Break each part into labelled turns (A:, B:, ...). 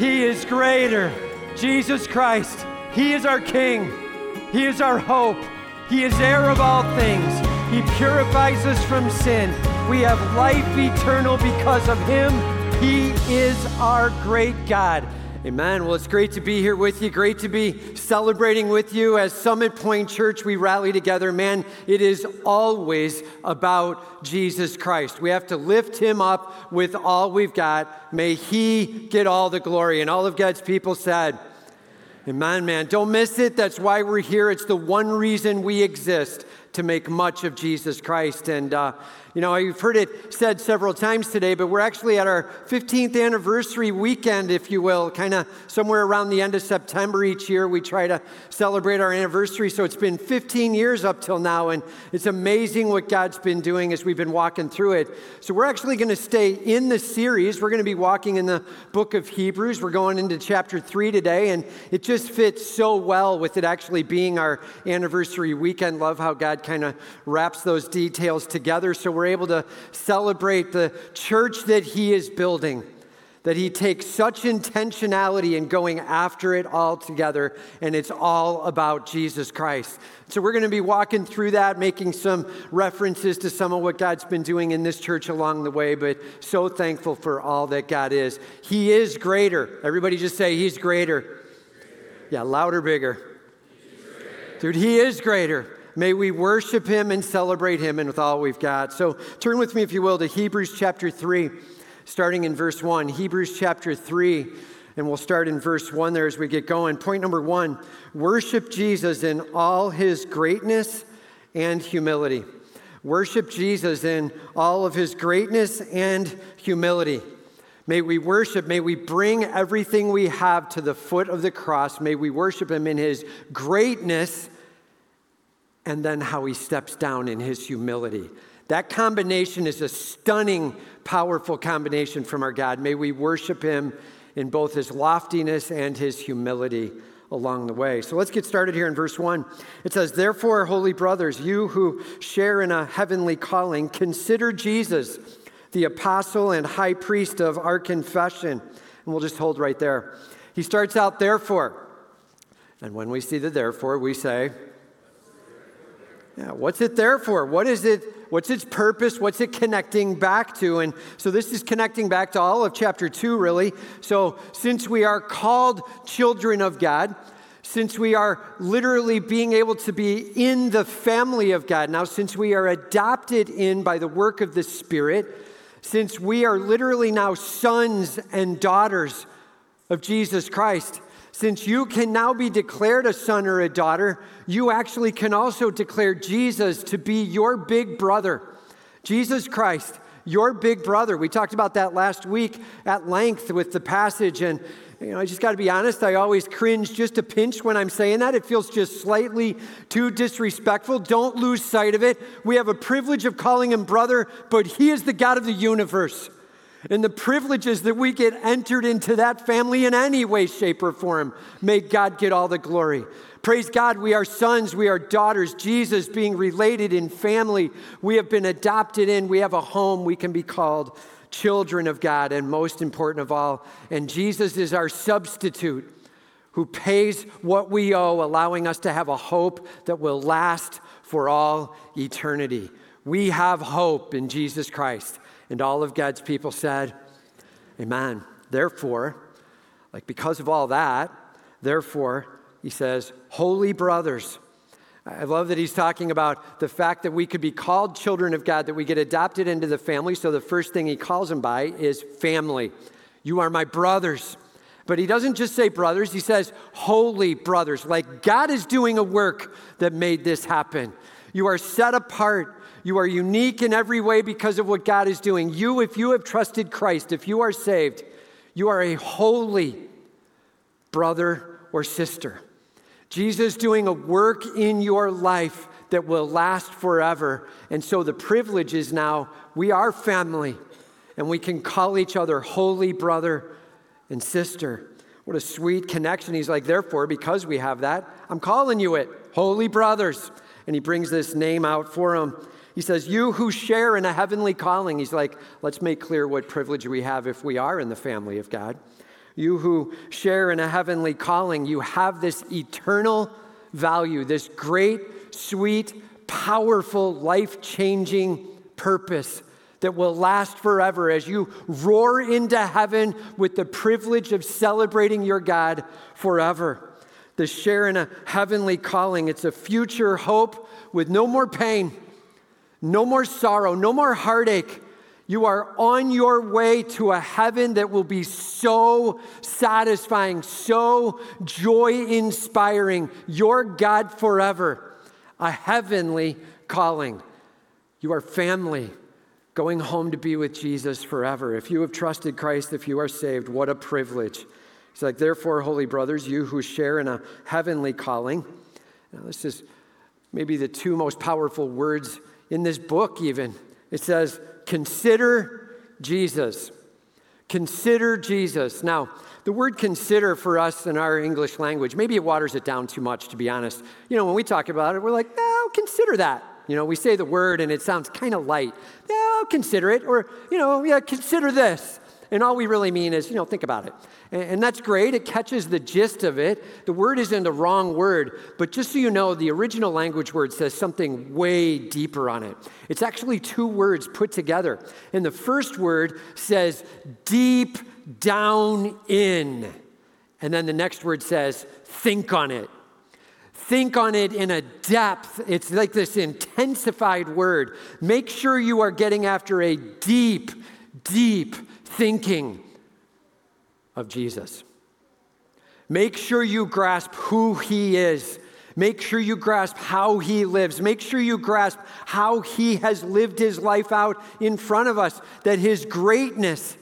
A: He is greater. Jesus Christ, He is our King. He is our hope. He is heir of all things. He purifies us from sin. We have life eternal because of Him. He is our great God. Amen. Well, it's great to be here with you. Great to be celebrating with you. As Summit Point Church, we rally together. Man, it is always about Jesus Christ. We have to lift him up with all we've got. May he get all the glory. And all of God's people said, Amen, man. Don't miss it. That's why we're here. It's the one reason we exist to make much of Jesus Christ. And, uh, you know, you've heard it said several times today, but we're actually at our 15th anniversary weekend, if you will, kind of somewhere around the end of September each year. We try to celebrate our anniversary. So it's been 15 years up till now, and it's amazing what God's been doing as we've been walking through it. So we're actually going to stay in the series. We're going to be walking in the book of Hebrews. We're going into chapter 3 today, and it just fits so well with it actually being our anniversary weekend. Love how God kind of wraps those details together. So we're able to celebrate the church that He is building, that He takes such intentionality in going after it all together, and it's all about Jesus Christ. So we're going to be walking through that, making some references to some of what God's been doing in this church along the way, but so thankful for all that God is. He is greater. Everybody just say, He's greater. Yeah, louder, bigger. Dude, He is greater. May we worship him and celebrate him and with all we've got. So turn with me, if you will, to Hebrews chapter 3, starting in verse 1. Hebrews chapter 3, and we'll start in verse 1 there as we get going. Point number one worship Jesus in all his greatness and humility. Worship Jesus in all of his greatness and humility. May we worship, may we bring everything we have to the foot of the cross. May we worship him in his greatness and then how he steps down in his humility. That combination is a stunning, powerful combination from our God. May we worship him in both his loftiness and his humility along the way. So let's get started here in verse 1. It says, Therefore, holy brothers, you who share in a heavenly calling, consider Jesus, the apostle and high priest of our confession. And we'll just hold right there. He starts out, therefore. And when we see the therefore, we say, yeah, what's it there for? What is it? What's its purpose? What's it connecting back to? And so this is connecting back to all of chapter 2, really. So since we are called children of God, since we are literally being able to be in the family of God, now since we are adopted in by the work of the Spirit, since we are literally now sons and daughters of Jesus Christ, since you can now be declared a son or a daughter, you actually can also declare Jesus to be your big brother. Jesus Christ, your big brother. We talked about that last week at length with the passage. And, you know, I just got to be honest, I always cringe just a pinch when I'm saying that. It feels just slightly too disrespectful. Don't lose sight of it. We have a privilege of calling him brother, but he is the God of the universe and the privileges that we get entered into that family in any way, shape, or form. May God get all the glory. Praise God, we are sons, we are daughters. Jesus being related in family, we have been adopted in, we have a home, we can be called children of God, and most important of all, and Jesus is our substitute who pays what we owe, allowing us to have a hope that will last for all eternity. We have hope in Jesus Christ. And all of God's people said, Amen. Therefore, like because of all that, therefore, he says, Holy brothers. I love that he's talking about the fact that we could be called children of God, that we get adopted into the family. So the first thing he calls them by is family. You are my brothers. But he doesn't just say brothers, he says holy brothers. Like God is doing a work that made this happen. You are set apart. You are unique in every way because of what God is doing. You, if you have trusted Christ, if you are saved, you are a holy brother or sister. Jesus doing a work in your life that will last forever. And so the privilege is now we are family and we can call each other holy brother and sister. What a sweet connection. He's like, therefore, because we have that, I'm calling you it, holy brothers. And he brings this name out for them. He says, You who share in a heavenly calling. He's like, Let's make clear what privilege we have if we are in the family of God. You who share in a heavenly calling, you have this eternal value, this great, sweet, powerful, life changing purpose that will last forever as you roar into heaven with the privilege of celebrating your God forever. The share in a heavenly calling, it's a future hope with no more pain, no more sorrow, no more heartache. You are on your way to a heaven that will be so satisfying, so joy inspiring. Your God forever, a heavenly calling. You are family going home to be with Jesus forever. If you have trusted Christ, if you are saved, what a privilege. It's like, therefore, holy brothers, you who share in a heavenly calling. Now, this is maybe the two most powerful words in this book, even. It says, consider Jesus. Consider Jesus. Now, the word consider for us in our English language, maybe it waters it down too much, to be honest. You know, when we talk about it, we're like, no, consider that. You know, we say the word and it sounds kind of light. Yeah, I'll consider it. Or, you know, yeah, consider this. And all we really mean is, you know, think about it. And, and that's great. It catches the gist of it. The word isn't the wrong word, but just so you know, the original language word says something way deeper on it. It's actually two words put together. And the first word says deep down in. And then the next word says think on it think on it in a depth. It's like this intensified word. Make sure you are getting after a deep, deep thinking of Jesus. Make sure you grasp who he is. Make sure you grasp how he lives. Make sure you grasp how he has lived his life out in front of us, that his greatness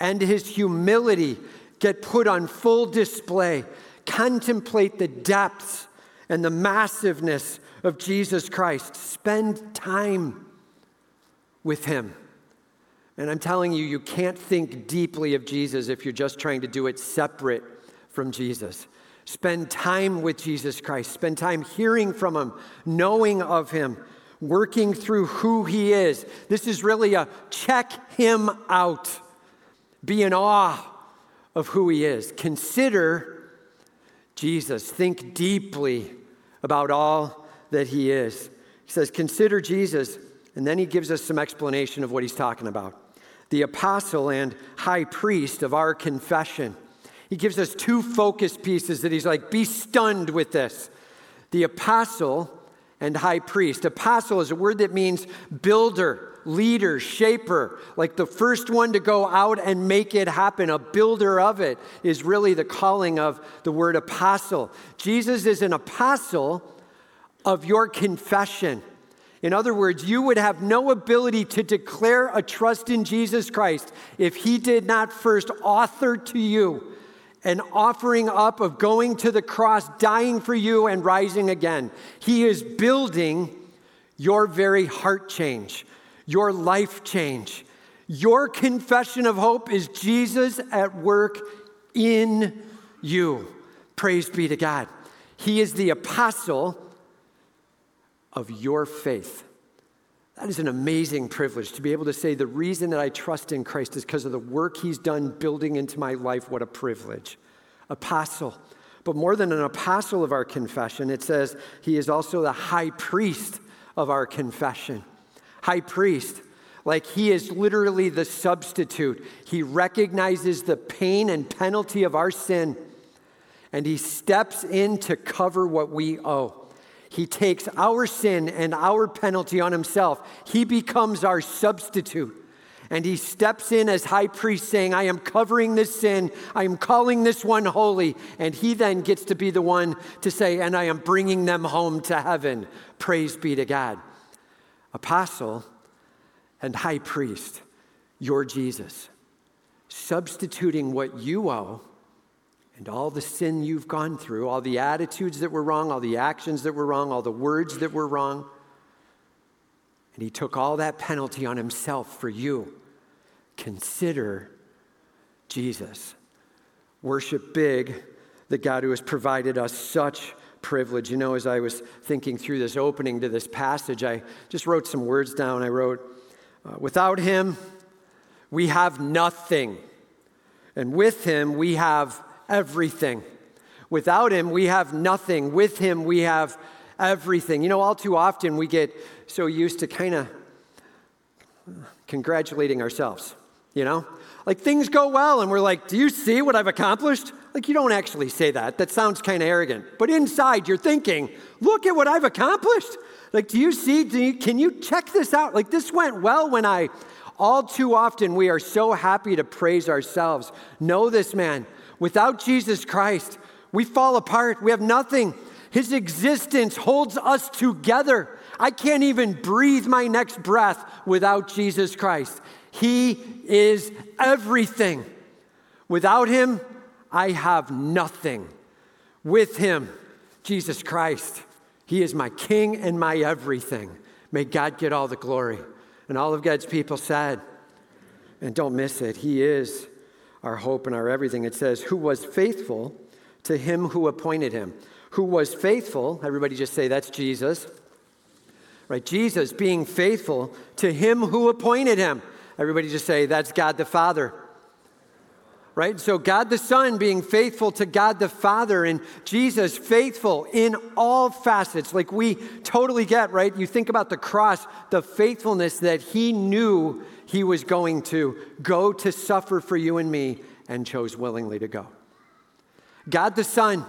A: and his humility get put on full display. Contemplate the depths and the massiveness of Jesus Christ. Spend time with him. And I'm telling you, you can't think deeply of Jesus if you're just trying to do it separate from Jesus. Spend time with Jesus Christ. Spend time hearing from him, knowing of him, working through who he is. This is really a check him out. Be in awe of who he is. Consider Jesus. Think deeply about all that he is. He says, Consider Jesus, and then he gives us some explanation of what he's talking about. The apostle and high priest of our confession. He gives us two focus pieces that he's like, Be stunned with this. The apostle and high priest. Apostle is a word that means builder leader, shaper, like the first one to go out and make it happen, a builder of it, is really the calling of the word apostle. Jesus is an apostle of your confession. In other words, you would have no ability to declare a trust in Jesus Christ if he did not first author to you an offering up of going to the cross, dying for you, and rising again. He is building your very heart change your life change. Your confession of hope is Jesus at work in you. Praise be to God. He is the apostle of your faith. That is an amazing privilege to be able to say, the reason that I trust in Christ is because of the work he's done building into my life. What a privilege. Apostle. But more than an apostle of our confession, it says he is also the high priest of our confession high priest. Like he is literally the substitute. He recognizes the pain and penalty of our sin, and he steps in to cover what we owe. He takes our sin and our penalty on himself. He becomes our substitute. And he steps in as high priest, saying, I am covering this sin. I am calling this one holy. And he then gets to be the one to say, And I am bringing them home to heaven. Praise be to God apostle, and high priest, your Jesus, substituting what you owe and all the sin you've gone through, all the attitudes that were wrong, all the actions that were wrong, all the words that were wrong. And he took all that penalty on himself for you. Consider Jesus. Worship big the God who has provided us such privilege. You know, as I was thinking through this opening to this passage, I just wrote some words down. I wrote, uh, Without him, we have nothing. And with him, we have everything. Without him, we have nothing. With him, we have everything. You know, all too often we get so used to kind of congratulating ourselves, you know? Like things go well, and we're like, Do you see what I've accomplished? Like, you don't actually say that. That sounds kind of arrogant. But inside, you're thinking, Look at what I've accomplished. Like, do you see? Do you, can you check this out? Like, this went well when I. All too often, we are so happy to praise ourselves. Know this, man. Without Jesus Christ, we fall apart. We have nothing. His existence holds us together. I can't even breathe my next breath without Jesus Christ. He is everything. Without Him, I have nothing. With Him, Jesus Christ, He is my King and my everything. May God get all the glory. And all of God's people said, and don't miss it, He is our hope and our everything. It says, Who was faithful to Him who appointed Him. Who was faithful, everybody just say, That's Jesus right? Jesus being faithful to him who appointed him. Everybody just say, that's God the Father. Right? So, God the Son being faithful to God the Father, and Jesus faithful in all facets, like we totally get, right? You think about the cross, the faithfulness that He knew He was going to go to suffer for you and me, and chose willingly to go. God the Son,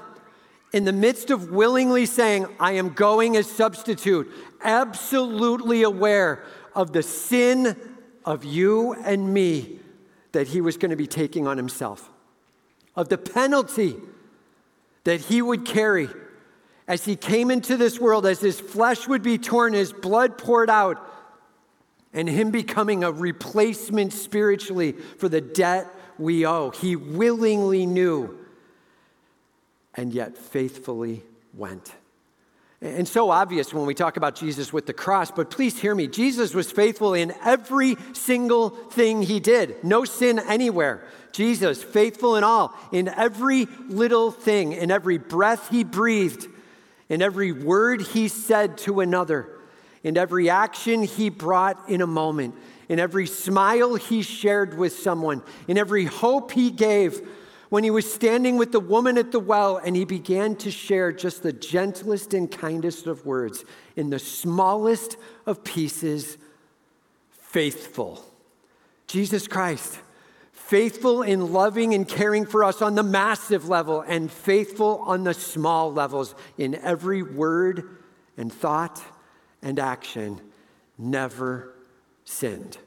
A: in the midst of willingly saying, I am going as substitute, absolutely aware of the sin of you and me that he was going to be taking on himself, of the penalty that he would carry as he came into this world, as his flesh would be torn, his blood poured out, and him becoming a replacement spiritually for the debt we owe. He willingly knew and yet faithfully went. And so obvious when we talk about Jesus with the cross, but please hear me. Jesus was faithful in every single thing he did, no sin anywhere. Jesus, faithful in all, in every little thing, in every breath he breathed, in every word he said to another, in every action he brought in a moment, in every smile he shared with someone, in every hope he gave when he was standing with the woman at the well and he began to share just the gentlest and kindest of words in the smallest of pieces faithful. Jesus Christ, faithful in loving and caring for us on the massive level and faithful on the small levels in every word and thought and action, never sinned.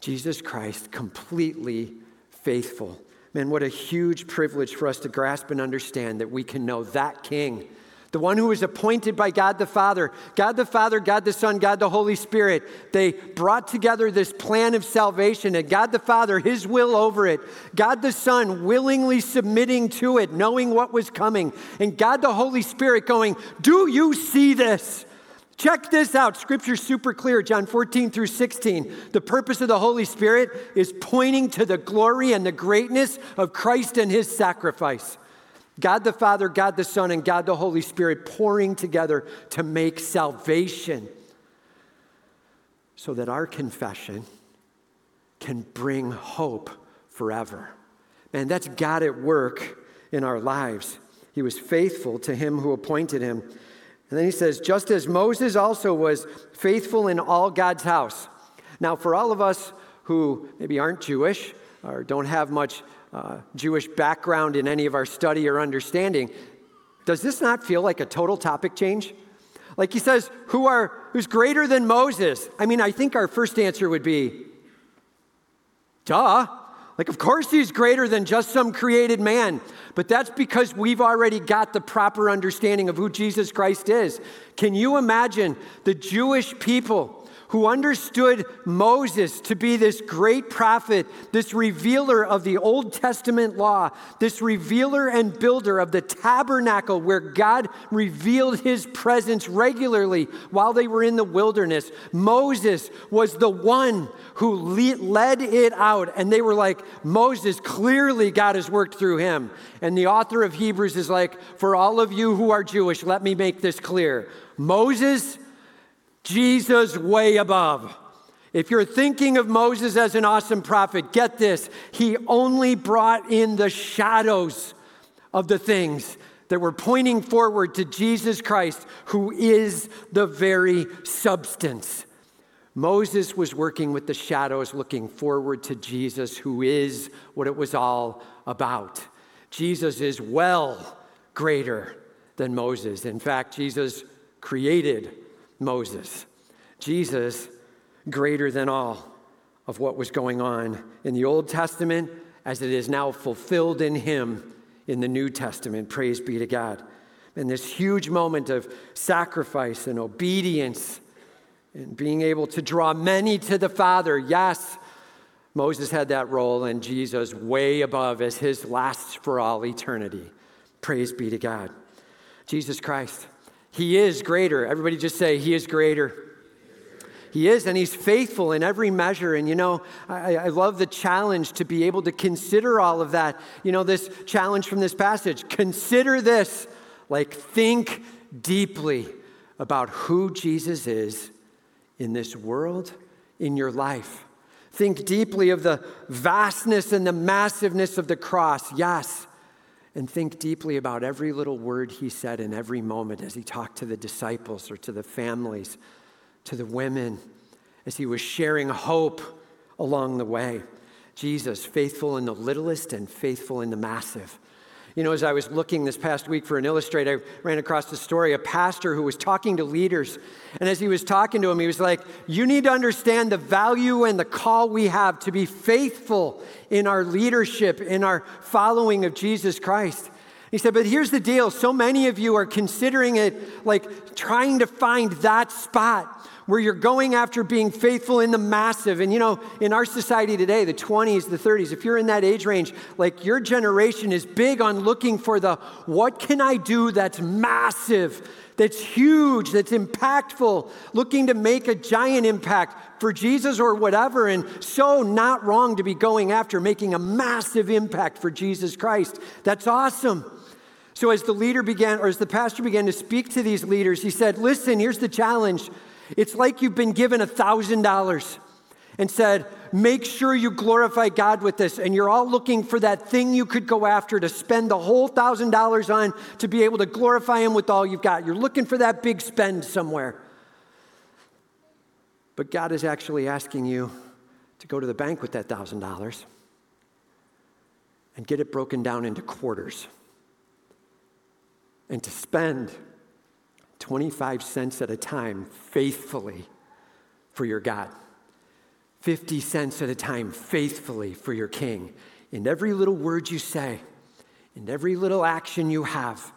A: Jesus Christ, completely faithful. Man, what a huge privilege for us to grasp and understand that we can know that King, the one who was appointed by God the Father, God the Father, God the Son, God the Holy Spirit. They brought together this plan of salvation, and God the Father, His will over it, God the Son willingly submitting to it, knowing what was coming, and God the Holy Spirit going, Do you see this? Check this out. Scripture's super clear, John 14 through 16. The purpose of the Holy Spirit is pointing to the glory and the greatness of Christ and his sacrifice. God the Father, God the Son, and God the Holy Spirit pouring together to make salvation so that our confession can bring hope forever. Man, that's God at work in our lives. He was faithful to him who appointed him. And then he says, just as Moses also was faithful in all God's house. Now, for all of us who maybe aren't Jewish or don't have much uh, Jewish background in any of our study or understanding, does this not feel like a total topic change? Like he says, who are who's greater than Moses? I mean, I think our first answer would be, duh. Like, of course, he's greater than just some created man, but that's because we've already got the proper understanding of who Jesus Christ is. Can you imagine the Jewish people? Who understood Moses to be this great prophet, this revealer of the Old Testament law, this revealer and builder of the tabernacle where God revealed his presence regularly while they were in the wilderness. Moses was the one who led it out. And they were like, Moses, clearly God has worked through him. And the author of Hebrews is like, for all of you who are Jewish, let me make this clear. Moses Jesus way above. If you're thinking of Moses as an awesome prophet, get this. He only brought in the shadows of the things that were pointing forward to Jesus Christ, who is the very substance. Moses was working with the shadows, looking forward to Jesus, who is what it was all about. Jesus is well greater than Moses. In fact, Jesus created Moses. Jesus, greater than all of what was going on in the Old Testament, as it is now fulfilled in him in the New Testament. Praise be to God. And this huge moment of sacrifice and obedience and being able to draw many to the Father. Yes, Moses had that role, and Jesus way above as his lasts for all eternity. Praise be to God. Jesus Christ. He is greater. Everybody just say, He is greater. He is, and He's faithful in every measure. And you know, I, I, love the challenge to be able to consider all of that. You know, this challenge from this passage consider this, like, think deeply about who Jesus is in this world, in your life. Think deeply of the vastness and the massiveness of the cross, yes and think deeply about every little word he said in every moment as he talked to the disciples or to the families, to the women, as he was sharing hope along the way. Jesus, faithful in the littlest and faithful in the massive. You know, as I was looking this past week for an illustrator, I ran across the story, a pastor who was talking to leaders. And as he was talking to him, he was like, You need to understand the value and the call we have to be faithful in our leadership, in our following of Jesus Christ. He said, But here's the deal so many of you are considering it like trying to find that spot where you're going after being faithful in the massive. And you know, in our society today, the 20s, the 30s, if you're in that age range, like your generation is big on looking for the what can I do that's massive, that's huge, that's impactful, looking to make a giant impact for Jesus or whatever. And so, not wrong to be going after making a massive impact for Jesus Christ. That's awesome. So, as the leader began, or as the pastor began to speak to these leaders, he said, Listen, here's the challenge. It's like you've been given a $1,000 and said, Make sure you glorify God with this. And you're all looking for that thing you could go after to spend the whole $1,000 on to be able to glorify Him with all you've got. You're looking for that big spend somewhere. But God is actually asking you to go to the bank with that $1,000 and get it broken down into quarters and to spend 25 cents at a time faithfully for your God, 50 cents at a time faithfully for your King. In every little word you say, in every little action you have,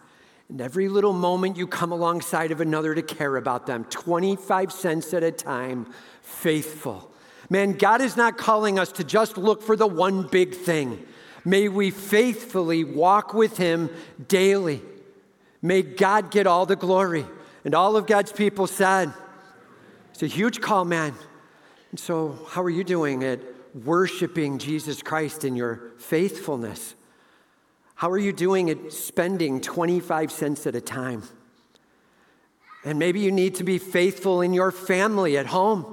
A: in every little moment you come alongside of another to care about them, 25 cents at a time, faithful. Man, God is not calling us to just look for the one big thing. May we faithfully walk with Him daily. May God get all the glory. And all of God's people said, It's a huge call, man. And so, how are you doing at worshiping Jesus Christ in your faithfulness? How are you doing at spending 25 cents at a time? And maybe you need to be faithful in your family at home,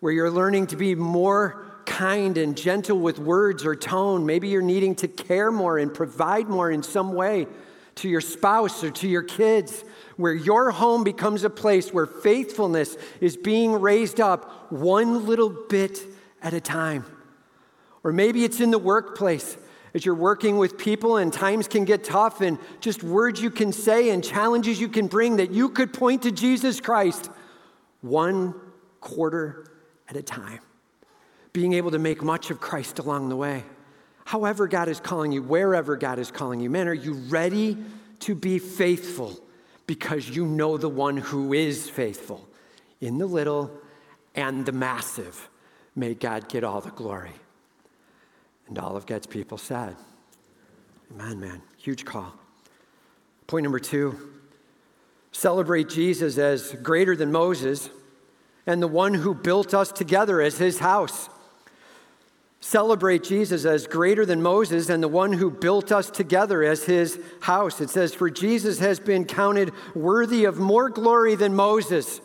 A: where you're learning to be more kind and gentle with words or tone. Maybe you're needing to care more and provide more in some way to your spouse or to your kids, where your home becomes a place where faithfulness is being raised up one little bit at a time. Or maybe it's in the workplace as you're working with people and times can get tough and just words you can say and challenges you can bring that you could point to Jesus Christ one quarter at a time. Being able to make much of Christ along the way however God is calling you, wherever God is calling you. Man, are you ready to be faithful because you know the one who is faithful in the little and the massive? May God get all the glory. And all of God's people said, Amen, man. Huge call. Point number two celebrate Jesus as greater than Moses and the one who built us together as his house celebrate Jesus as greater than Moses and the one who built us together as his house. It says, For Jesus has been counted worthy of more glory than Moses.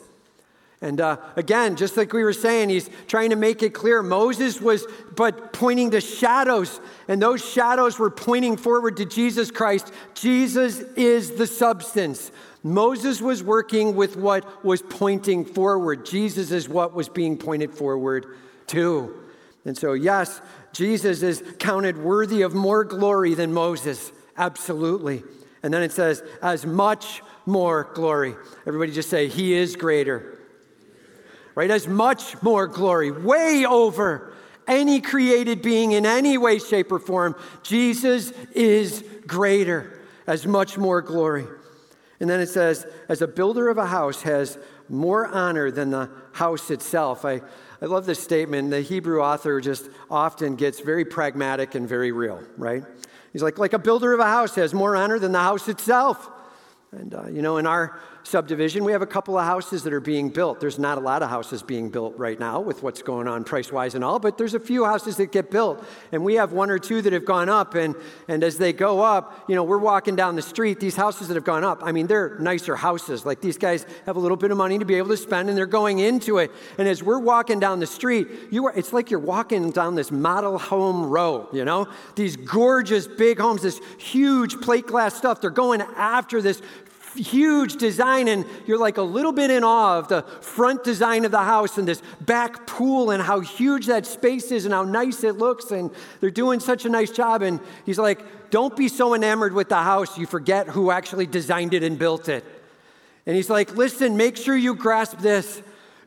A: And uh, again, just like we were saying, he's trying to make it clear Moses was but pointing to shadows, and those shadows were pointing forward to Jesus Christ. Jesus is the substance. Moses was working with what was pointing forward. Jesus is what was being pointed forward to. And so, yes, Jesus is counted worthy of more glory than Moses. Absolutely. And then it says, as much more glory. Everybody just say, He is greater right? As much more glory, way over any created being in any way, shape, or form. Jesus is greater, as much more glory. And then it says, as a builder of a house has more honor than the house itself. I, I love this statement. The Hebrew author just often gets very pragmatic and very real, right? He's like, like a builder of a house has more honor than the house itself. And, uh, you know, in our subdivision, we have a couple of houses that are being built. There's not a lot of houses being built right now with what's going on price wise and all, but there's a few houses that get built. And we have one or two that have gone up. And, and as they go up, you know, we're walking down the street, these houses that have gone up, I mean, they're nicer houses. Like these guys have a little bit of money to be able to spend and they're going into it. And as we're walking down the street, you are, it's like you're walking down this model home row, you know? These gorgeous big homes, this huge plate glass stuff. They're going after this huge design, and you're like a little bit in awe of the front design of the house and this back pool and how huge that space is and how nice it looks. And they're doing such a nice job. And he's like, Don't be so enamored with the house you forget who actually designed it and built it. And he's like, Listen, make sure you grasp this.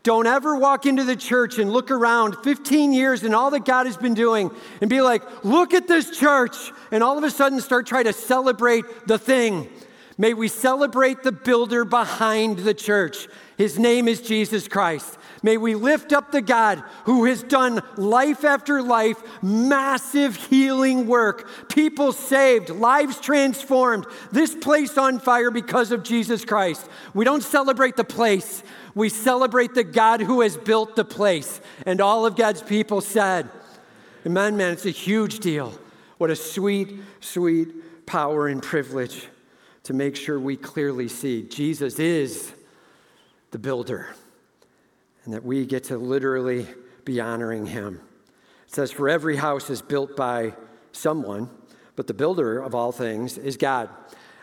A: Don't ever walk into the church and look around 15 years and all that God has been doing and be like, look at this church, and all of a sudden start trying to celebrate the thing. May we celebrate the builder behind the church. His name is Jesus Christ. May we lift up the God who has done life after life, massive healing work, people saved, lives transformed, this place on fire because of Jesus Christ. We don't celebrate the place, we celebrate the God who has built the place. And all of God's people said, Amen, man, it's a huge deal. What a sweet, sweet power and privilege to make sure we clearly see Jesus is the builder and that we get to literally be honoring him. It says, For every house is built by someone, but the builder of all things is God.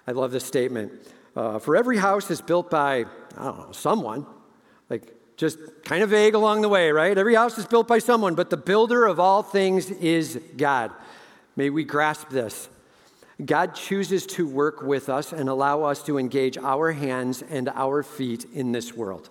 A: I love this statement. Uh, for every house is built by, I don't know, someone, like just kind of vague along the way, right? Every house is built by someone, but the builder of all things is God. May we grasp this. God chooses to work with us and allow us to engage our hands and our feet in this world.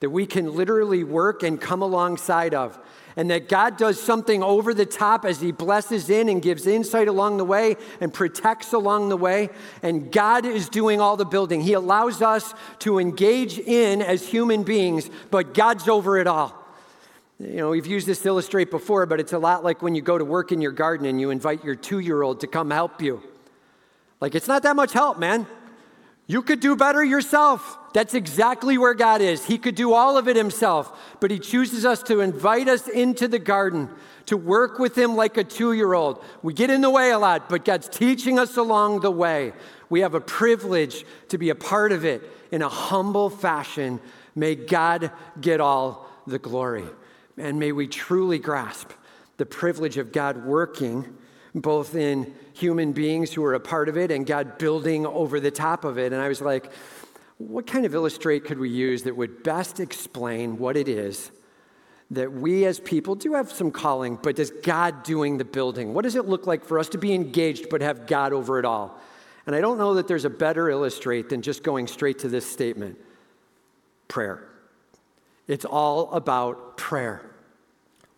A: That we can literally work and come alongside of. And that God does something over the top as He blesses in and gives insight along the way and protects along the way. And God is doing all the building. He allows us to engage in as human beings, but God's over it all. You know, we've used this to illustrate before, but it's a lot like when you go to work in your garden and you invite your two year old to come help you. Like, it's not that much help, man. You could do better yourself. That's exactly where God is. He could do all of it himself, but He chooses us to invite us into the garden, to work with Him like a two year old. We get in the way a lot, but God's teaching us along the way. We have a privilege to be a part of it in a humble fashion. May God get all the glory. And may we truly grasp the privilege of God working both in human beings who are a part of it and God building over the top of it. And I was like, what kind of illustrate could we use that would best explain what it is that we as people do have some calling, but is God doing the building? What does it look like for us to be engaged but have God over it all? And I don't know that there's a better illustrate than just going straight to this statement prayer. It's all about prayer.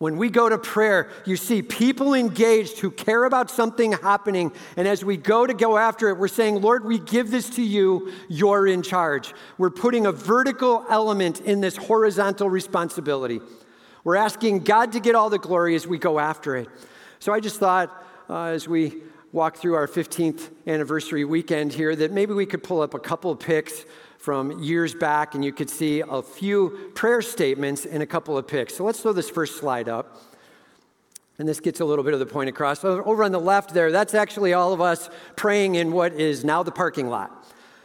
A: When we go to prayer, you see people engaged who care about something happening. And as we go to go after it, we're saying, Lord, we give this to you. You're in charge. We're putting a vertical element in this horizontal responsibility. We're asking God to get all the glory as we go after it. So I just thought, uh, as we walk through our 15th anniversary weekend here, that maybe we could pull up a couple of pics from years back, and you could see a few prayer statements in a couple of pics. So let's throw this first slide up. And this gets a little bit of the point across. Over on the left there, that's actually all of us praying in what is now the parking lot.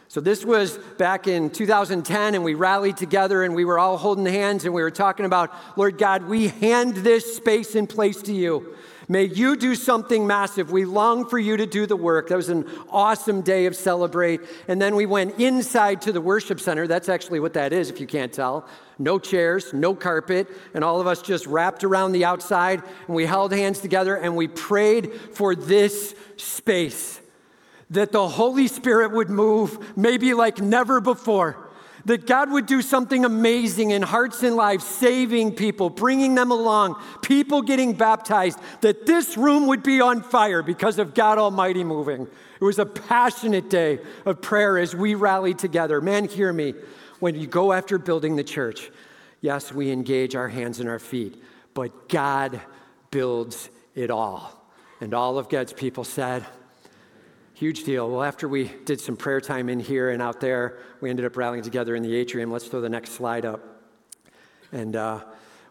A: So, this was back in 2010, and we rallied together and we were all holding hands and we were talking about, Lord God, we hand this space and place to you. May you do something massive. We long for you to do the work. That was an awesome day of celebrate. And then we went inside to the worship center. That's actually what that is, if you can't tell. No chairs, no carpet, and all of us just wrapped around the outside and we held hands together and we prayed for this space that the Holy Spirit would move maybe like never before that God would do something amazing in hearts and lives, saving people, bringing them along, people getting baptized, that this room would be on fire because of God Almighty moving. It was a passionate day of prayer as we rallied together. Man, hear me. When you go after building the church, yes, we engage our hands and our feet, but God builds it all. And all of God's people said, Huge deal. Well, after we did some prayer time in here and out there, we ended up rallying together in the atrium. Let's throw the next slide up. And uh,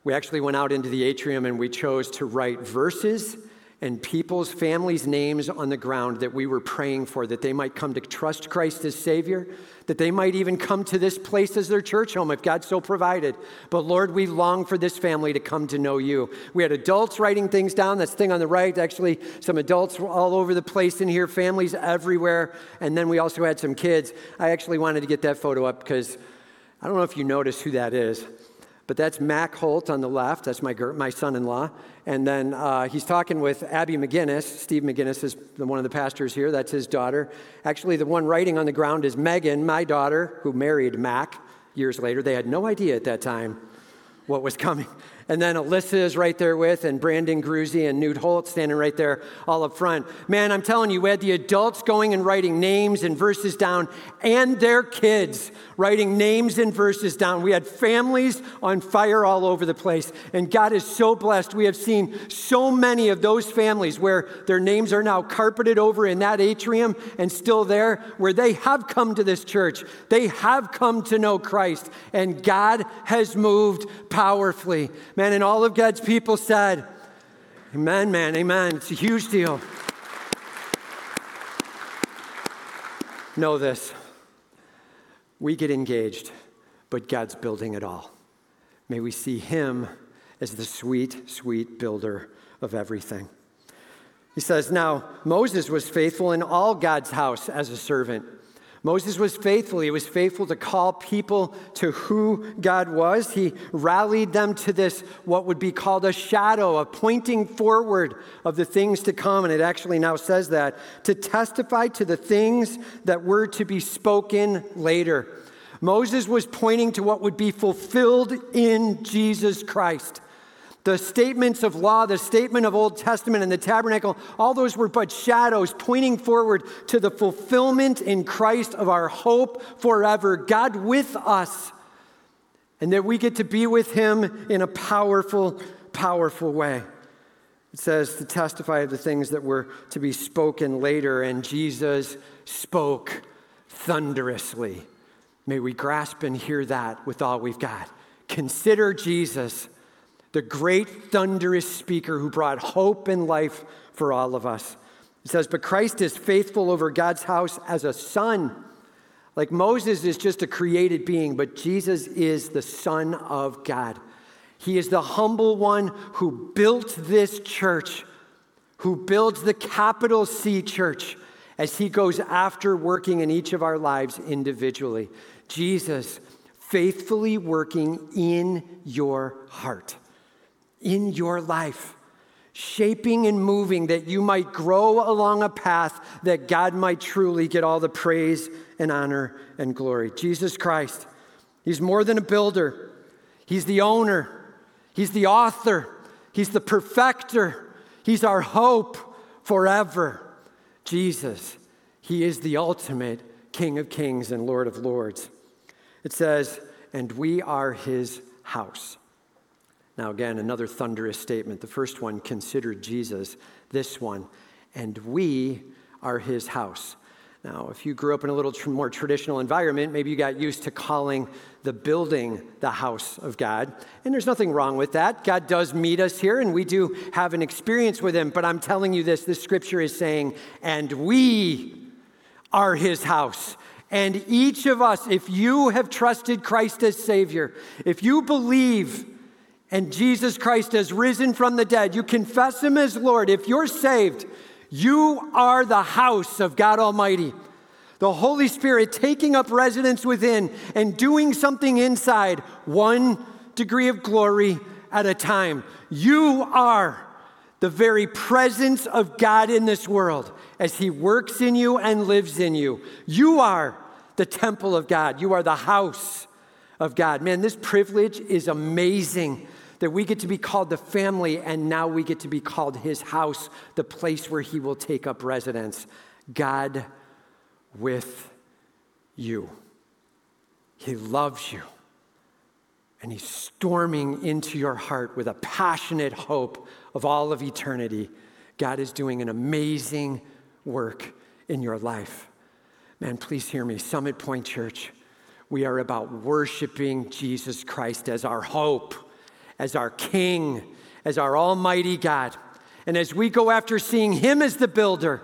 A: we actually went out into the atrium and we chose to write verses and people's families' names on the ground that we were praying for, that they might come to trust Christ as Savior, that they might even come to this place as their church home if God so provided. But Lord, we long for this family to come to know you. We had adults writing things down. That's thing on the right, actually, some adults all over the place in here, families everywhere. And then we also had some kids. I actually wanted to get that photo up because I don't know if you notice who that is. But that's Mac Holt on the left. That's my, my son in law. And then uh, he's talking with Abby McGinnis. Steve McGinnis is the, one of the pastors here. That's his daughter. Actually, the one writing on the ground is Megan, my daughter, who married Mac years later. They had no idea at that time what was coming. And then Alyssa is right there with, and Brandon Gruzy and Newt Holt standing right there all up front. Man, I'm telling you, we had the adults going and writing names and verses down, and their kids writing names and verses down. We had families on fire all over the place. And God is so blessed. We have seen so many of those families where their names are now carpeted over in that atrium and still there, where they have come to this church. They have come to know Christ, and God has moved powerfully. Man, and all of God's people said, Amen, man, amen. It's a huge deal. know this we get engaged, but God's building it all. May we see Him as the sweet, sweet builder of everything. He says, Now, Moses was faithful in all God's house as a servant. Moses was faithful. He was faithful to call people to who God was. He rallied them to this, what would be called a shadow, a pointing forward of the things to come. And it actually now says that to testify to the things that were to be spoken later. Moses was pointing to what would be fulfilled in Jesus Christ. The statements of law, the statement of Old Testament and the tabernacle, all those were but shadows pointing forward to the fulfillment in Christ of our hope forever, God with us, and that we get to be with Him in a powerful, powerful way. It says to testify of the things that were to be spoken later, and Jesus spoke thunderously. May we grasp and hear that with all we've got. Consider Jesus the great thunderous speaker who brought hope and life for all of us. It says, But Christ is faithful over God's house as a son. Like Moses is just a created being, but Jesus is the Son of God. He is the humble one who built this church, who builds the capital C church as he goes after working in each of our lives individually. Jesus faithfully working in your heart in your life, shaping and moving that you might grow along a path that God might truly get all the praise and honor and glory. Jesus Christ, He's more than a builder, He's the owner, He's the author, He's the perfecter, He's our hope forever. Jesus, He is the ultimate King of kings and Lord of lords. It says, and we are His house. Now, again, another thunderous statement. The first one considered Jesus, this one, and we are his house. Now, if you grew up in a little tr- more traditional environment, maybe you got used to calling the building the house of God. And there's nothing wrong with that. God does meet us here, and we do have an experience with him. But I'm telling you this this scripture is saying, and we are his house And each of us, if you have trusted Christ as Savior, if you believe and Jesus Christ has risen from the dead, you confess Him as Lord, if you're saved, you are the house of God Almighty. The Holy Spirit taking up residence within and doing something inside, one degree of glory at a time. You are the very presence of God in this world as He works in you and lives in you. You are the temple of God, you are the house of God. Man, this privilege is amazing that we get to be called the family, and now we get to be called His house, the place where He will take up residence. God with you. He loves you. And he's storming into your heart with a passionate hope of all of eternity. God is doing an amazing work in your life. Man, please hear me. Summit Point Church, we are about worshiping Jesus Christ as our hope, as our King, as our Almighty God. And as we go after seeing Him as the builder,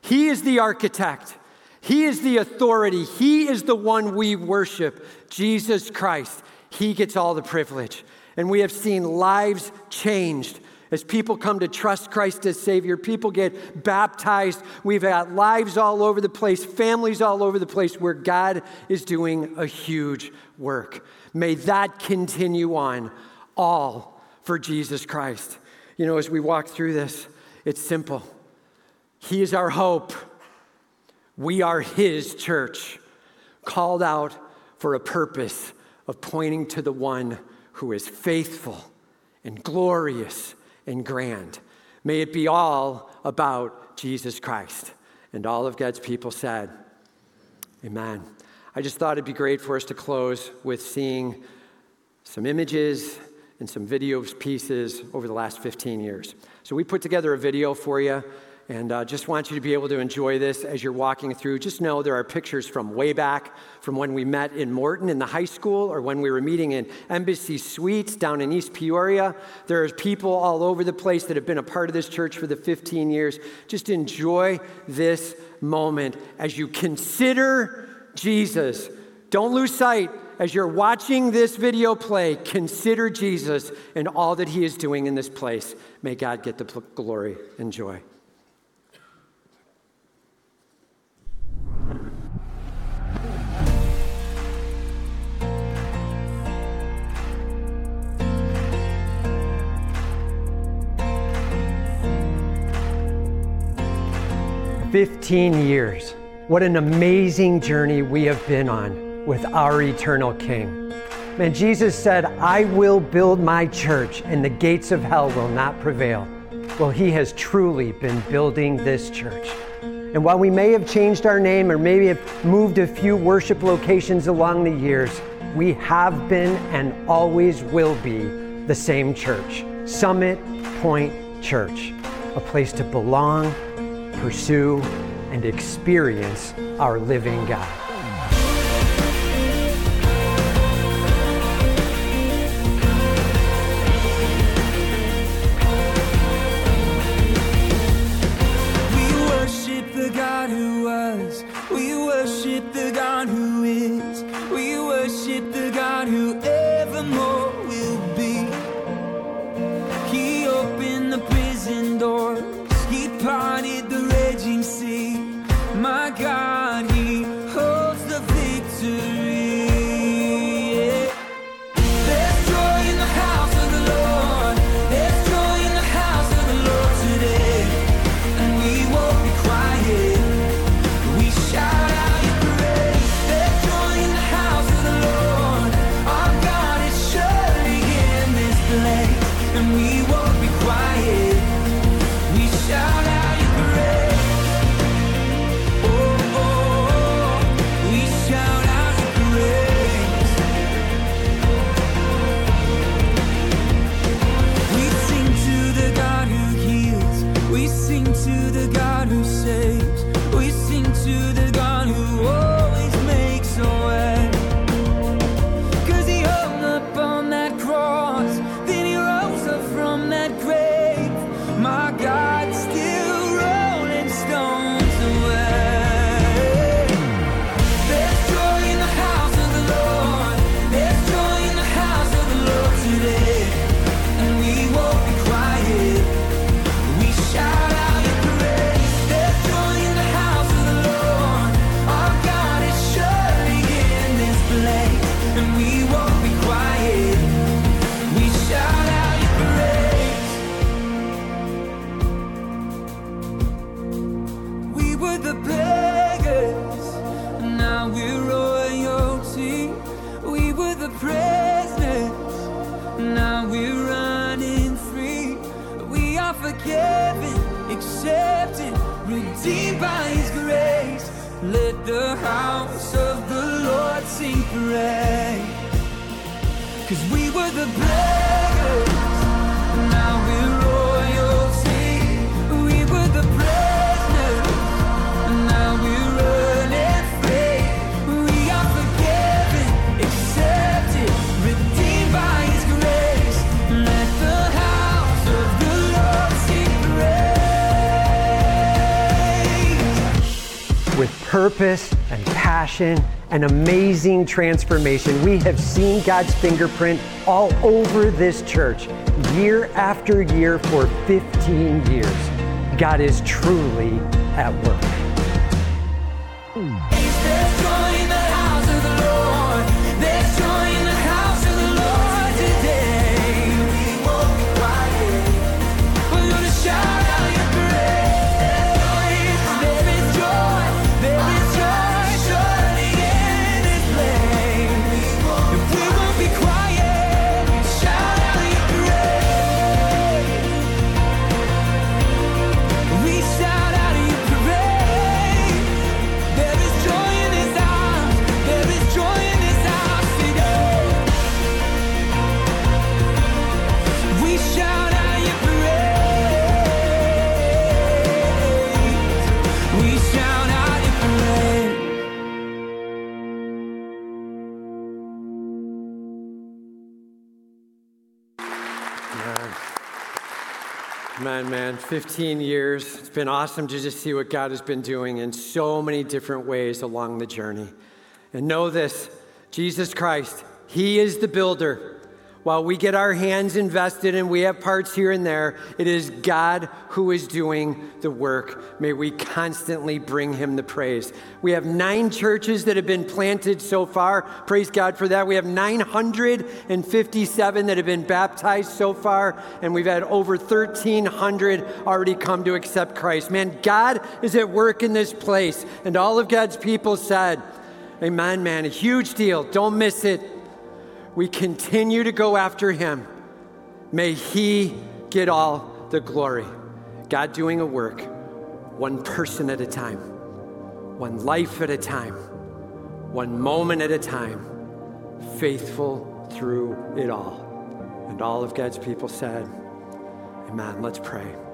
A: He is the architect, He is the authority, He is the one we worship, Jesus Christ. He gets all the privilege. And we have seen lives changed as people come to trust Christ as Savior, people get baptized. We've got lives all over the place, families all over the place where God is doing a huge work. May that continue on, all for Jesus Christ. You know, as we walk through this, it's simple. He is our hope. We are His church, called out for a purpose of pointing to the one who is faithful and glorious and grand. May it be all about Jesus Christ. And all of God's people said, Amen. I just thought it'd be great for us to close with seeing some images and some video pieces over the last 15 years. So we put together a video for you. And uh, just want you to be able to enjoy this as you're walking through. Just know there are pictures from way back, from when we met in Morton in the high school, or when we were meeting in Embassy Suites down in East Peoria. There are people all over the place that have been a part of this church for the 15 years. Just enjoy this moment as you consider Jesus. Don't lose sight as you're watching this video play, consider Jesus and all that he is doing in this place. May God get the glory and joy. Fifteen years. What an amazing journey we have been on with our eternal King. Man, Jesus said, I will build my church and the gates of hell will not prevail. Well, he has truly been building this church. And while we may have changed our name or maybe have moved a few worship locations along the years, we have been and always will be the same church Summit Point Church, a place to belong, pursue, and experience our living God.
B: today. The house of the Lord sing praise. Cause we were the beggars,
A: purpose and passion and amazing transformation. We have seen God's fingerprint all over this church year after year for 15 years. God is truly at work. Man, man, 15 years. It's been awesome to just see what God has been doing in so many different ways along the journey. And know this Jesus Christ, He is the builder. While we get our hands invested and we have parts here and there, it is God who is doing the work. May we constantly bring Him the praise. We have nine churches that have been planted so far. Praise God for that. We have 957 that have been baptized so far, and we've had over 1,300 already come to accept Christ. Man, God is at work in this place, and all of God's people said, Amen, man. A huge deal. Don't miss it we continue to go after him. May he get all the glory. God doing a work, one person at a time, one life at a time, one moment at a time, faithful through it all. And all of God's people said, Amen. Let's pray.